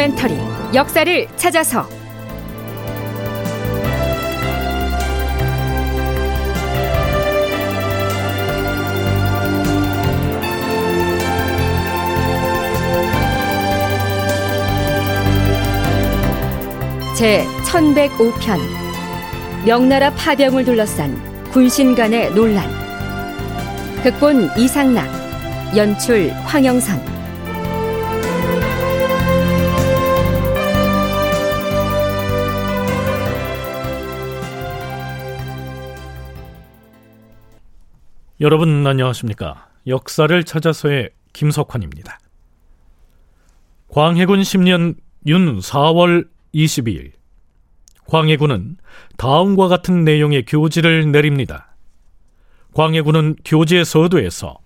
다큐멘터리 역사를 찾아서. 제 1105편. 명나라 파병을 둘러싼 군신 간의 논란. 극본 이상락 연출 황영선 여러분 안녕하십니까? 역사를 찾아서의 김석환입니다. 광해군 10년 윤 4월 22일 광해군은 다음과 같은 내용의 교지를 내립니다. 광해군은 교지의 서두에서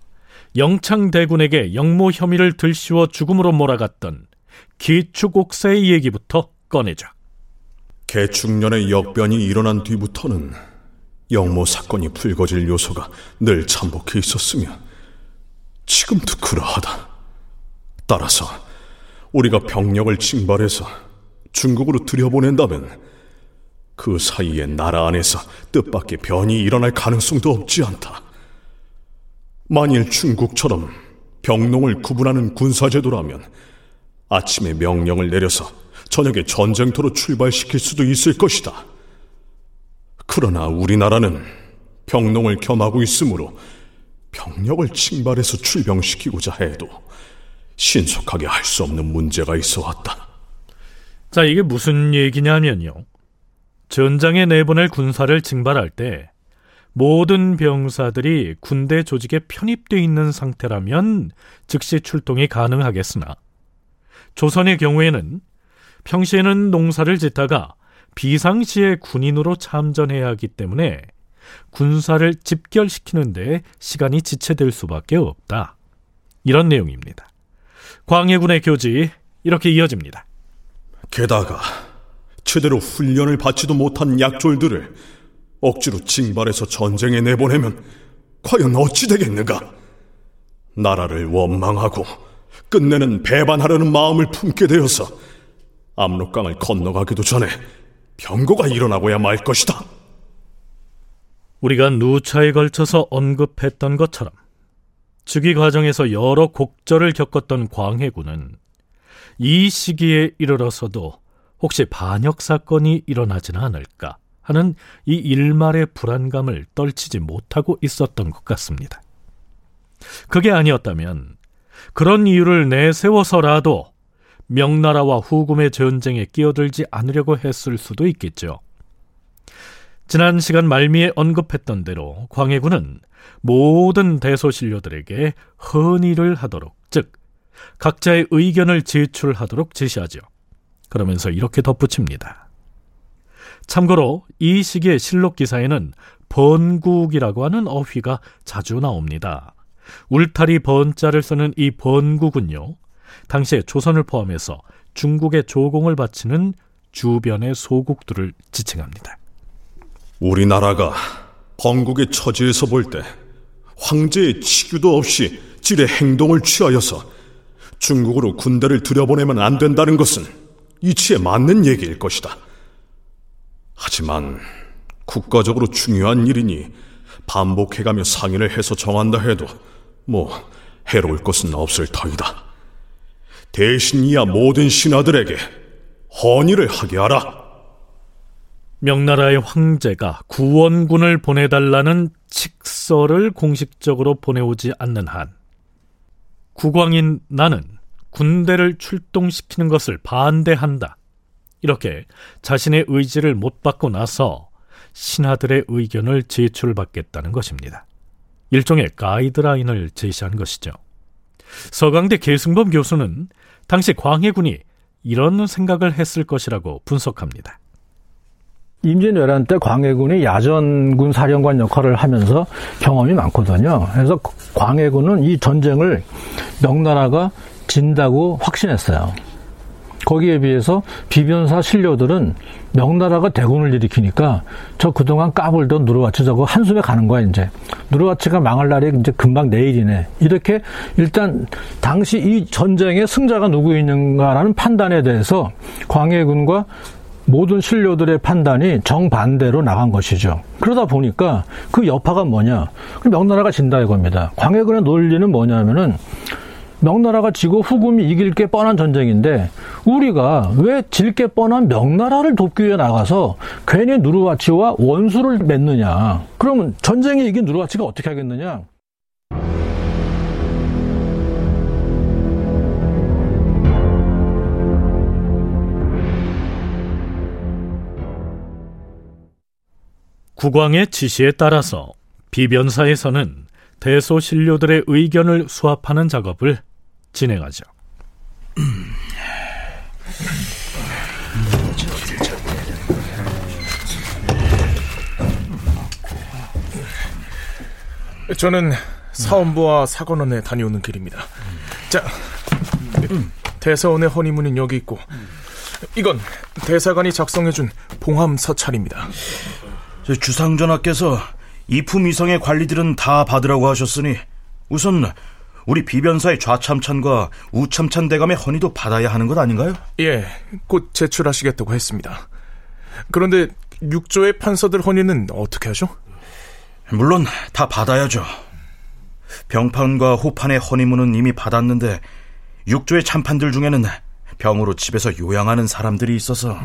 영창대군에게 영모 혐의를 들씌워 죽음으로 몰아갔던 기축옥사의 얘기부터 꺼내자. 개축년의 역변이 일어난 뒤부터는 영모 사건이 불거질 요소가 늘 잠복해 있었으며 지금도 그러하다. 따라서 우리가 병력을 징발해서 중국으로 들여보낸다면 그 사이에 나라 안에서 뜻밖의 변이 일어날 가능성도 없지 않다. 만일 중국처럼 병농을 구분하는 군사제도라면 아침에 명령을 내려서 저녁에 전쟁터로 출발시킬 수도 있을 것이다. 그러나 우리나라는 병농을 겸하고 있으므로 병력을 징발해서 출병시키고자 해도 신속하게 할 수 없는 문제가 있어 왔다. 자, 이게 무슨 얘기냐면요. 전장에 내보낼 군사를 징발할 때 모든 병사들이 군대 조직에 편입돼 있는 상태라면 즉시 출동이 가능하겠으나 조선의 경우에는 평시에는 농사를 짓다가 비상시에 군인으로 참전해야 하기 때문에 군사를 집결시키는데 시간이 지체될 수밖에 없다. 이런 내용입니다. 광해군의 교지 이렇게 이어집니다. 게다가 제대로 훈련을 받지도 못한 약졸들을 억지로 징발해서 전쟁에 내보내면 과연 어찌 되겠는가? 나라를 원망하고 끝내는 배반하려는 마음을 품게 되어서 압록강을 건너가기도 전에 병고가 일어나고야 말 것이다. 우리가 누차에 걸쳐서 언급했던 것처럼 즉위 과정에서 여러 곡절을 겪었던 광해군은 이 시기에 이르러서도 혹시 반역 사건이 일어나지는 않을까 하는 이 일말의 불안감을 떨치지 못하고 있었던 것 같습니다. 그게 아니었다면 그런 이유를 내세워서라도 명나라와 후금의 전쟁에 끼어들지 않으려고 했을 수도 있겠죠. 지난 시간 말미에 언급했던 대로 광해군은 모든 대소신료들에게 헌의를 하도록, 즉 각자의 의견을 제출하도록 지시하죠. 그러면서 이렇게 덧붙입니다. 참고로 이 시기의 실록 기사에는 번국이라고 하는 어휘가 자주 나옵니다. 울타리 번자를 쓰는 이 번국은요. 당시에 조선을 포함해서 중국의 조공을 바치는 주변의 소국들을 지칭합니다. 우리나라가 건국의 처지에서 볼 때 황제의 치규도 없이 질의 행동을 취하여서 중국으로 군대를 들여보내면 안 된다는 것은 이치에 맞는 얘기일 것이다. 하지만 국가적으로 중요한 일이니 반복해가며 상의를 해서 정한다 해도 뭐 해로울 것은 없을 터이다. 대신 이야 모든 신하들에게 헌의를 하게 하라. 명나라의 황제가 구원군을 보내달라는 칙서를 공식적으로 보내오지 않는 한 국왕인 나는 군대를 출동시키는 것을 반대한다. 이렇게 자신의 의지를 못 받고 나서 신하들의 의견을 제출받겠다는 것입니다. 일종의 가이드라인을 제시한 것이죠. 서강대 계승범 교수는 당시 광해군이 이런 생각을 했을 것이라고 분석합니다. 임진왜란 때 광해군이 야전군 사령관 역할을 하면서 경험이 많거든요. 그래서 광해군은 이 전쟁을 명나라가 진다고 확신했어요. 거기에 비해서 비변사 신료들은 명나라가 대군을 일으키니까 저 그동안 까불던 누르와치 저거 한숨에 가는 거야 이제 누르와치가 망할 날이 이제 금방 내일이네 이렇게 일단 당시 이 전쟁의 승자가 누구 있는가라는 판단에 대해서 광해군과 모든 신료들의 판단이 정반대로 나간 것이죠. 그러다 보니까 그 여파가 뭐냐? 명나라가 진다 이겁니다. 광해군의 논리는 뭐냐면은 명나라가 지고 후금이 이길 게 뻔한 전쟁인데 우리가 왜 질 게 뻔한 명나라를 돕기 위해 나가서 괜히 누르와치와 원수를 맺느냐? 그러면 전쟁에 이긴 누르와치가 어떻게 하겠느냐? 국왕의 지시에 따라서 비변사에서는 대소신료들의 의견을 수합하는 작업을 진행하죠. 저는 사원부와 사관원에 다녀오는 길입니다. 자, 대사원의 허니문은 여기 있고, 이건 대사관이 작성해준 봉함 서찰입니다. 주상전하께서 이품 이상의 관리들은 다 받으라고 하셨으니 우선 우리 비변사의 좌참찬과 우참찬 대감의 헌의도 받아야 하는 것 아닌가요? 예, 곧 제출하시겠다고 했습니다. 그런데 육조의 판서들 헌의는 어떻게 하죠? 물론 다 받아야죠. 병판과 호판의 헌의문은 이미 받았는데 육조의 참판들 중에는 병으로 집에서 요양하는 사람들이 있어서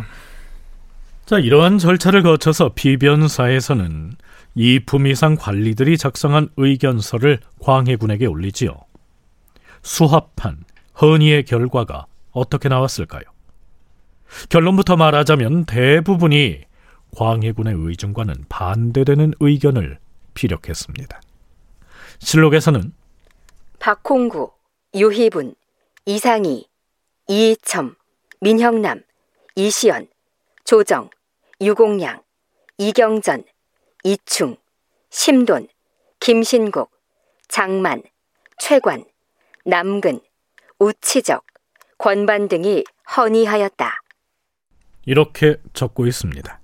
자 이러한 절차를 거쳐서 비변사에서는 이 품위상 관리들이 작성한 의견서를 광해군에게 올리지요. 수합한 헌의의 결과가 어떻게 나왔을까요? 결론부터 말하자면 대부분이 광해군의 의중과는 반대되는 의견을 피력했습니다. 실록에서는 박홍구, 유희분, 이상희, 이이첨, 민형남, 이시연, 조정, 유공양, 이경전, 이충, 심돈, 김신국, 장만, 최관, 남근, 우치적, 권반 등이 헌의하였다. 이렇게 적고 있습니다.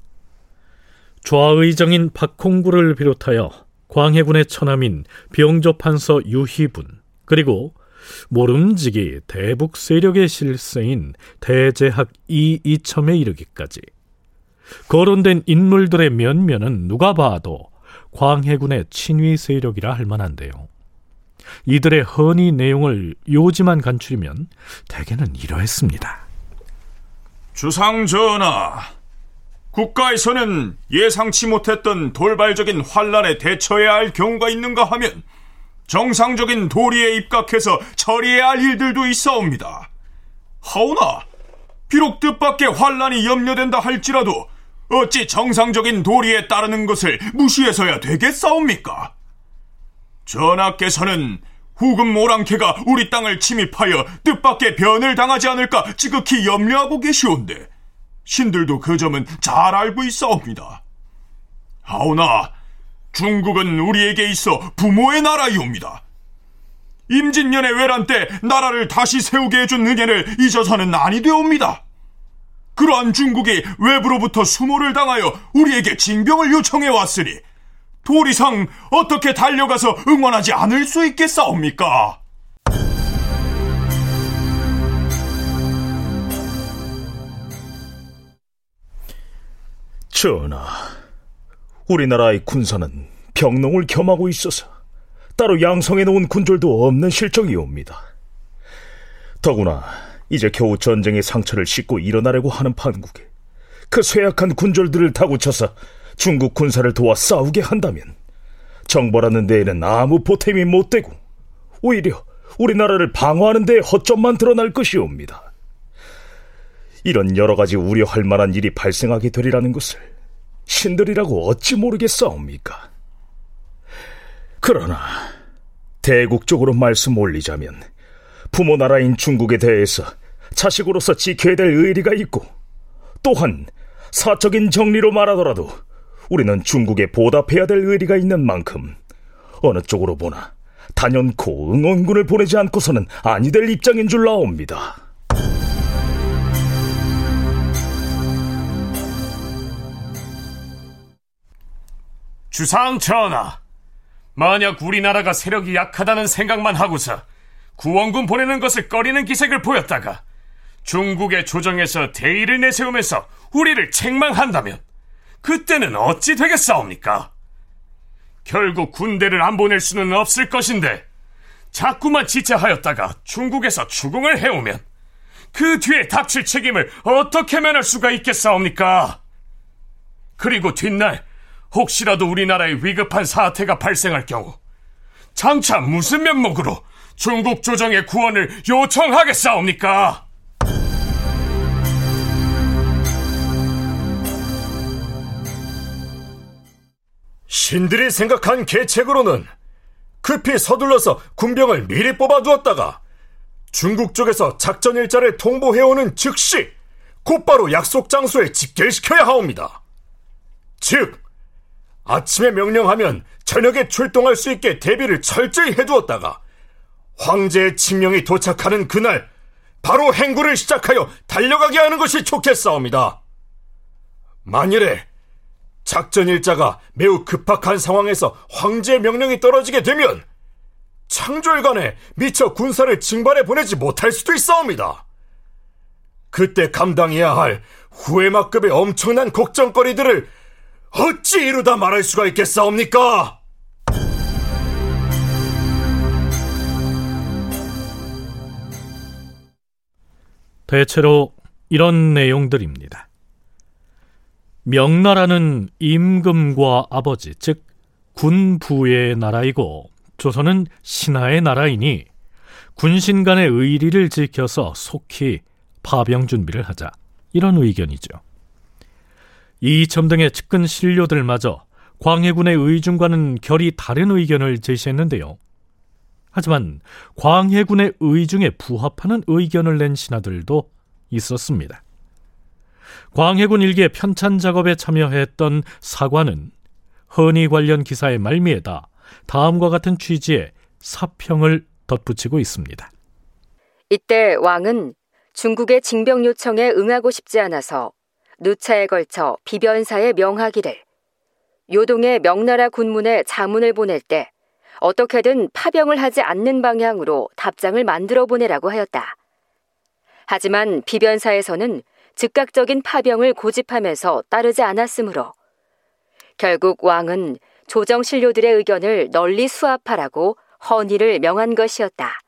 좌의정인 박홍구를 비롯하여 광해군의 처남인 병조판서 유희분 그리고 모름지기 대북 세력의 실세인 대제학 이이첨에 이르기까지 거론된 인물들의 면면은 누가 봐도 광해군의 친위 세력이라 할 만한데요. 이들의 헌의 내용을 요지만 간추리면 대개는 이러했습니다. 주상 전하, 국가에서는 예상치 못했던 돌발적인 환란에 대처해야 할 경우가 있는가 하면 정상적인 도리에 입각해서 처리해야 할 일들도 있사옵니다. 하오나 비록 뜻밖의 환란이 염려된다 할지라도 어찌 정상적인 도리에 따르는 것을 무시해서야 되겠사옵니까? 전하께서는 후금 오랑캐가 우리 땅을 침입하여 뜻밖의 변을 당하지 않을까 지극히 염려하고 계시온데 신들도 그 점은 잘 알고 있사옵니다. 하오나 중국은 우리에게 있어 부모의 나라이옵니다. 임진년의 외란 때 나라를 다시 세우게 해준 은혜를 잊어서는 아니 되옵니다. 그러한 중국이 외부로부터 수모를 당하여 우리에게 징병을 요청해 왔으니 도리상 어떻게 달려가서 응원하지 않을 수 있겠사옵니까? 전하, 우리나라의 군사는 병농을 겸하고 있어서 따로 양성해 놓은 군졸도 없는 실정이옵니다. 더구나 이제 겨우 전쟁의 상처를 씻고 일어나려고 하는 판국에 그 쇠약한 군졸들을 다구쳐서 중국 군사를 도와 싸우게 한다면 정벌하는 데에는 아무 보탬이 못 되고 오히려 우리나라를 방어하는 데에 허점만 드러날 것이옵니다. 이런 여러 가지 우려할 만한 일이 발생하게 되리라는 것을 신들이라고 어찌 모르겠사옵니까? 그러나 대국적으로 말씀 올리자면 부모 나라인 중국에 대해서 자식으로서 지켜야 될 의리가 있고 또한 사적인 정리로 말하더라도 우리는 중국에 보답해야 될 의리가 있는 만큼 어느 쪽으로 보나 단연코 응원군을 보내지 않고서는 아니 될 입장인 줄 나옵니다. 주상 천하 만약 우리나라가 세력이 약하다는 생각만 하고서 구원군 보내는 것을 꺼리는 기색을 보였다가 중국의 조정에서 대의를 내세우면서 우리를 책망한다면 그때는 어찌 되겠사옵니까? 결국 군대를 안 보낼 수는 없을 것인데 자꾸만 지체하였다가 중국에서 추궁을 해오면 그 뒤에 닥칠 책임을 어떻게 면할 수가 있겠사옵니까? 그리고 뒷날 혹시라도 우리나라에 위급한 사태가 발생할 경우 장차 무슨 면목으로 중국 조정의 구원을 요청하겠사옵니까? 신들이 생각한 계책으로는 급히 서둘러서 군병을 미리 뽑아두었다가 중국 쪽에서 작전 일자를 통보해오는 즉시 곧바로 약속 장소에 집결시켜야 하옵니다. 즉, 아침에 명령하면 저녁에 출동할 수 있게 대비를 철저히 해두었다가 황제의 칙령이 도착하는 그날 바로 행구를 시작하여 달려가게 하는 것이 좋겠사옵니다. 만일에 작전 일자가 매우 급박한 상황에서 황제의 명령이 떨어지게 되면 창졸간에 미처 군사를 징발해 보내지 못할 수도 있사옵니다. 그때 감당해야 할 후회막급의 엄청난 걱정거리들을 어찌 이루다 말할 수가 있겠사옵니까? 대체로 이런 내용들입니다. 명나라는 임금과 아버지, 즉 군부의 나라이고 조선은 신하의 나라이니 군신 간의 의리를 지켜서 속히 파병 준비를 하자. 이런 의견이죠. 이첨 등의 측근 신료들마저 광해군의 의중과는 결이 다른 의견을 제시했는데요. 하지만 광해군의 의중에 부합하는 의견을 낸 신하들도 있었습니다. 광해군 일기의 편찬 작업에 참여했던 사관은 헌의 관련 기사의 말미에다 다음과 같은 취지의 사평을 덧붙이고 있습니다. 이때 왕은 중국의 징병 요청에 응하고 싶지 않아서 누차에 걸쳐 비변사에 명하기를 요동의 명나라 군문에 자문을 보낼 때 어떻게든 파병을 하지 않는 방향으로 답장을 만들어 보내라고 하였다. 하지만 비변사에서는 즉각적인 파병을 고집하면서 따르지 않았으므로 결국 왕은 조정 신료들의 의견을 널리 수합하라고 헌의를 명한 것이었다.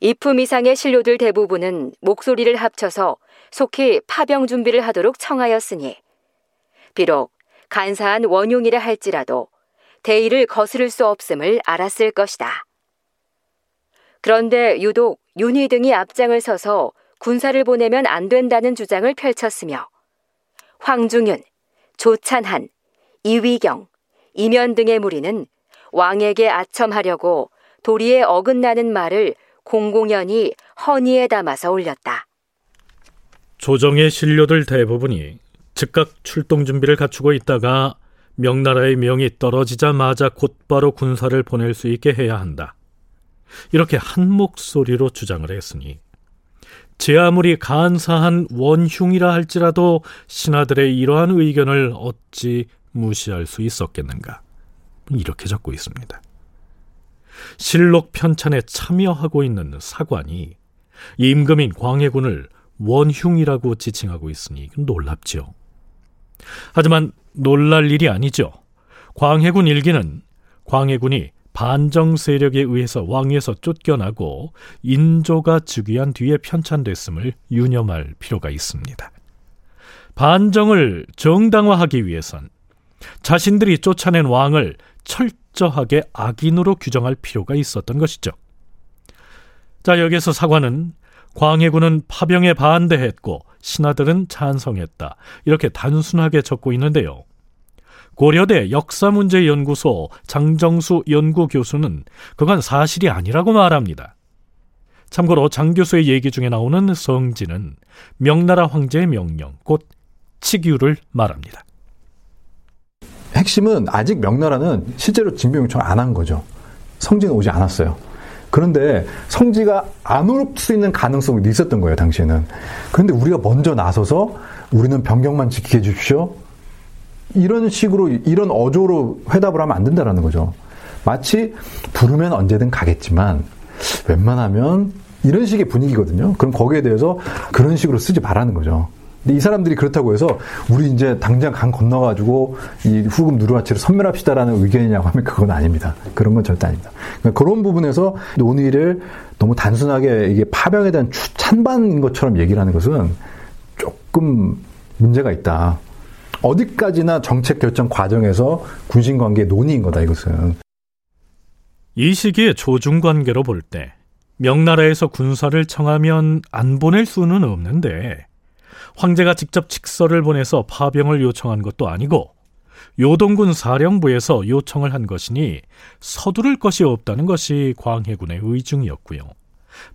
이품 이상의 신료들 대부분은 목소리를 합쳐서 속히 파병 준비를 하도록 청하였으니 비록 간사한 원흉이라 할지라도 대의를 거스를 수 없음을 알았을 것이다. 그런데 유독 윤희 등이 앞장을 서서 군사를 보내면 안 된다는 주장을 펼쳤으며 황중윤, 조찬한, 이위경, 이면 등의 무리는 왕에게 아첨하려고 도리에 어긋나는 말을 공공연히 허니에 담아서 올렸다. 조정의 신료들 대부분이 즉각 출동 준비를 갖추고 있다가 명나라의 명이 떨어지자마자 곧바로 군사를 보낼 수 있게 해야 한다. 이렇게 한 목소리로 주장을 했으니 제 아무리 간사한 원흉이라 할지라도 신하들의 이러한 의견을 어찌 무시할 수 있었겠는가? 이렇게 적고 있습니다. 실록 편찬에 참여하고 있는 사관이 임금인 광해군을 원흉이라고 지칭하고 있으니 놀랍죠. 하지만 놀랄 일이 아니죠. 광해군 일기는 광해군이 반정 세력에 의해서 왕위에서 쫓겨나고 인조가 즉위한 뒤에 편찬됐음을 유념할 필요가 있습니다. 반정을 정당화하기 위해선 자신들이 쫓아낸 왕을 철저하게 악인으로 규정할 필요가 있었던 것이죠. 자, 여기서 사관은 광해군은 파병에 반대했고 신하들은 찬성했다. 이렇게 단순하게 적고 있는데요. 고려대 역사문제연구소 장정수 연구교수는 그건 사실이 아니라고 말합니다. 참고로 장 교수의 얘기 중에 나오는 성지는 명나라 황제의 명령, 곧 치규를 말합니다. 핵심은 아직 명나라는 실제로 징병 요청 안 한 거죠. 성지는 오지 않았어요. 그런데 성지가 안 올 수 있는 가능성이 있었던 거예요, 당시에는. 그런데 우리가 먼저 나서서 우리는 병경만 지키게 해주십시오. 이런 식으로 이런 어조로 회답을 하면 안 된다라는 거죠. 마치 부르면 언제든 가겠지만 웬만하면 이런 식의 분위기거든요. 그럼 거기에 대해서 그런 식으로 쓰지 말라는 거죠. 근데 이 사람들이 그렇다고 해서 우리 이제 당장 강 건너가지고 이 후금 누르하치를 선멸합시다라는 의견이냐고 하면 그건 아닙니다. 그런 건 절대 아닙니다. 그러니까 그런 부분에서 논의를 너무 단순하게 이게 파병에 대한 찬반인 것처럼 얘기를 하는 것은 조금 문제가 있다. 어디까지나 정책 결정 과정에서 군신 관계 논의인 거다 이것은. 이 시기에 조중 관계로 볼 때 명나라에서 군사를 청하면 안 보낼 수는 없는데 황제가 직접 직서를 보내서 파병을 요청한 것도 아니고 요동군 사령부에서 요청을 한 것이니 서두를 것이 없다는 것이 광해군의 의중이었고요.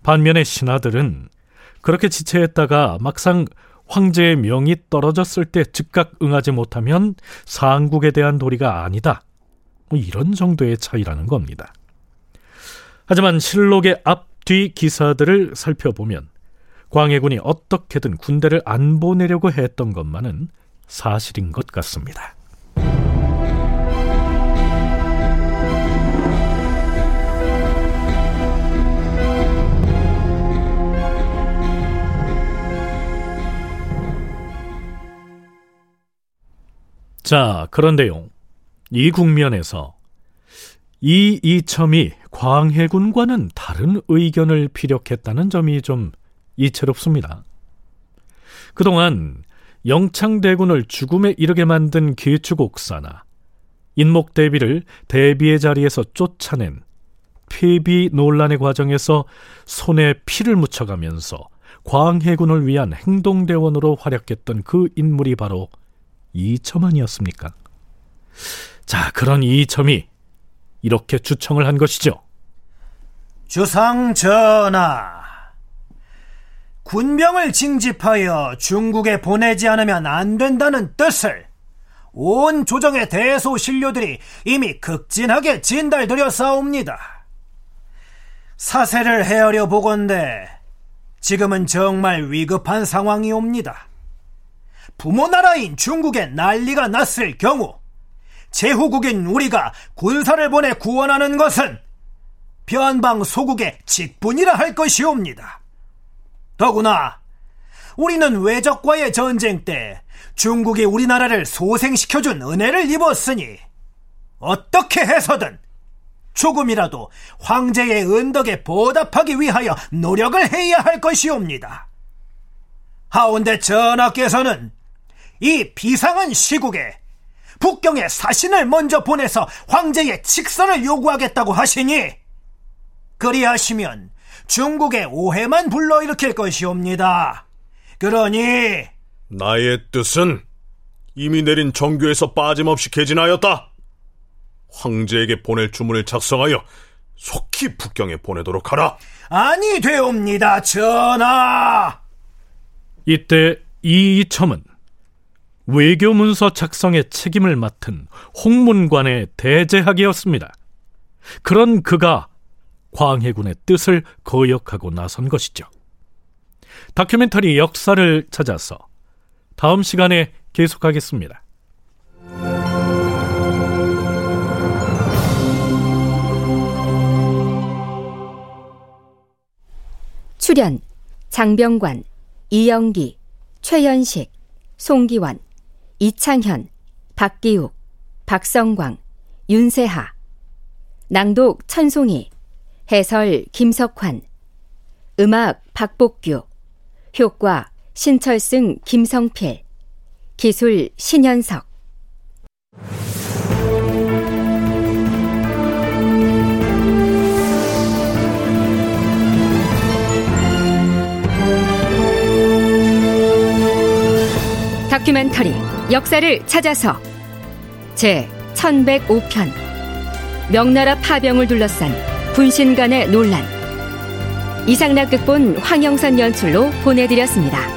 반면에 신하들은 그렇게 지체했다가 막상 황제의 명이 떨어졌을 때 즉각 응하지 못하면 상국에 대한 도리가 아니다. 뭐 이런 정도의 차이라는 겁니다. 하지만 실록의 앞 뒤 기사들을 살펴보면 광해군이 어떻게든 군대를 안 보내려고 했던 것만은 사실인 것 같습니다. 자, 그런데요. 이 국면에서 이 이첨이 광해군과는 다른 의견을 피력했다는 점이 좀 이채롭습니다. 그동안 영창대군을 죽음에 이르게 만든 계추곡사나 인목대비를 대비의 자리에서 쫓아낸 폐비 논란의 과정에서 손에 피를 묻혀가면서 광해군을 위한 행동대원으로 활약했던 그 인물이 바로 이첨 아니었습니까? 자, 그런 이첨이 이렇게 주청을 한 것이죠. 주상 전하, 군병을 징집하여 중국에 보내지 않으면 안 된다는 뜻을 온 조정의 대소 신료들이 이미 극진하게 진달드려 싸웁니다. 사세를 헤아려 보건대 지금은 정말 위급한 상황이 옵니다. 부모 나라인 중국에 난리가 났을 경우 제후국인 우리가 군사를 보내 구원하는 것은 변방 소국의 직분이라 할 것이옵니다. 더구나 우리는 외적과의 전쟁 때 중국이 우리나라를 소생시켜준 은혜를 입었으니 어떻게 해서든 조금이라도 황제의 은덕에 보답하기 위하여 노력을 해야 할 것이옵니다. 하운데 전하께서는 이 비상한 시국에 북경에 사신을 먼저 보내서 황제의 직선을 요구하겠다고 하시니 그리하시면 중국의 오해만 불러일으킬 것이옵니다. 그러니 나의 뜻은 이미 내린 정교에서 빠짐없이 개진하였다. 황제에게 보낼 주문을 작성하여 속히 북경에 보내도록 하라. 아니 되옵니다, 전하. 이때 이이첨은 외교 문서 작성의 책임을 맡은 홍문관의 대제학이었습니다. 그런 그가 광해군의 뜻을 거역하고 나선 것이죠. 다큐멘터리 역사를 찾아서 다음 시간에 계속하겠습니다. 출연 장병관, 이영기, 최연식, 송기환, 이창현, 박기욱, 박성광, 윤세하 낭독 천송이 해설 김석환. 음악 박복규. 효과 신철승 김성필. 기술 신현석. 다큐멘터리 역사를 찾아서 제 1105편 명나라 파병을 둘러싼 군신 간의 논란 이상락 극본 황영선 연출로 보내드렸습니다.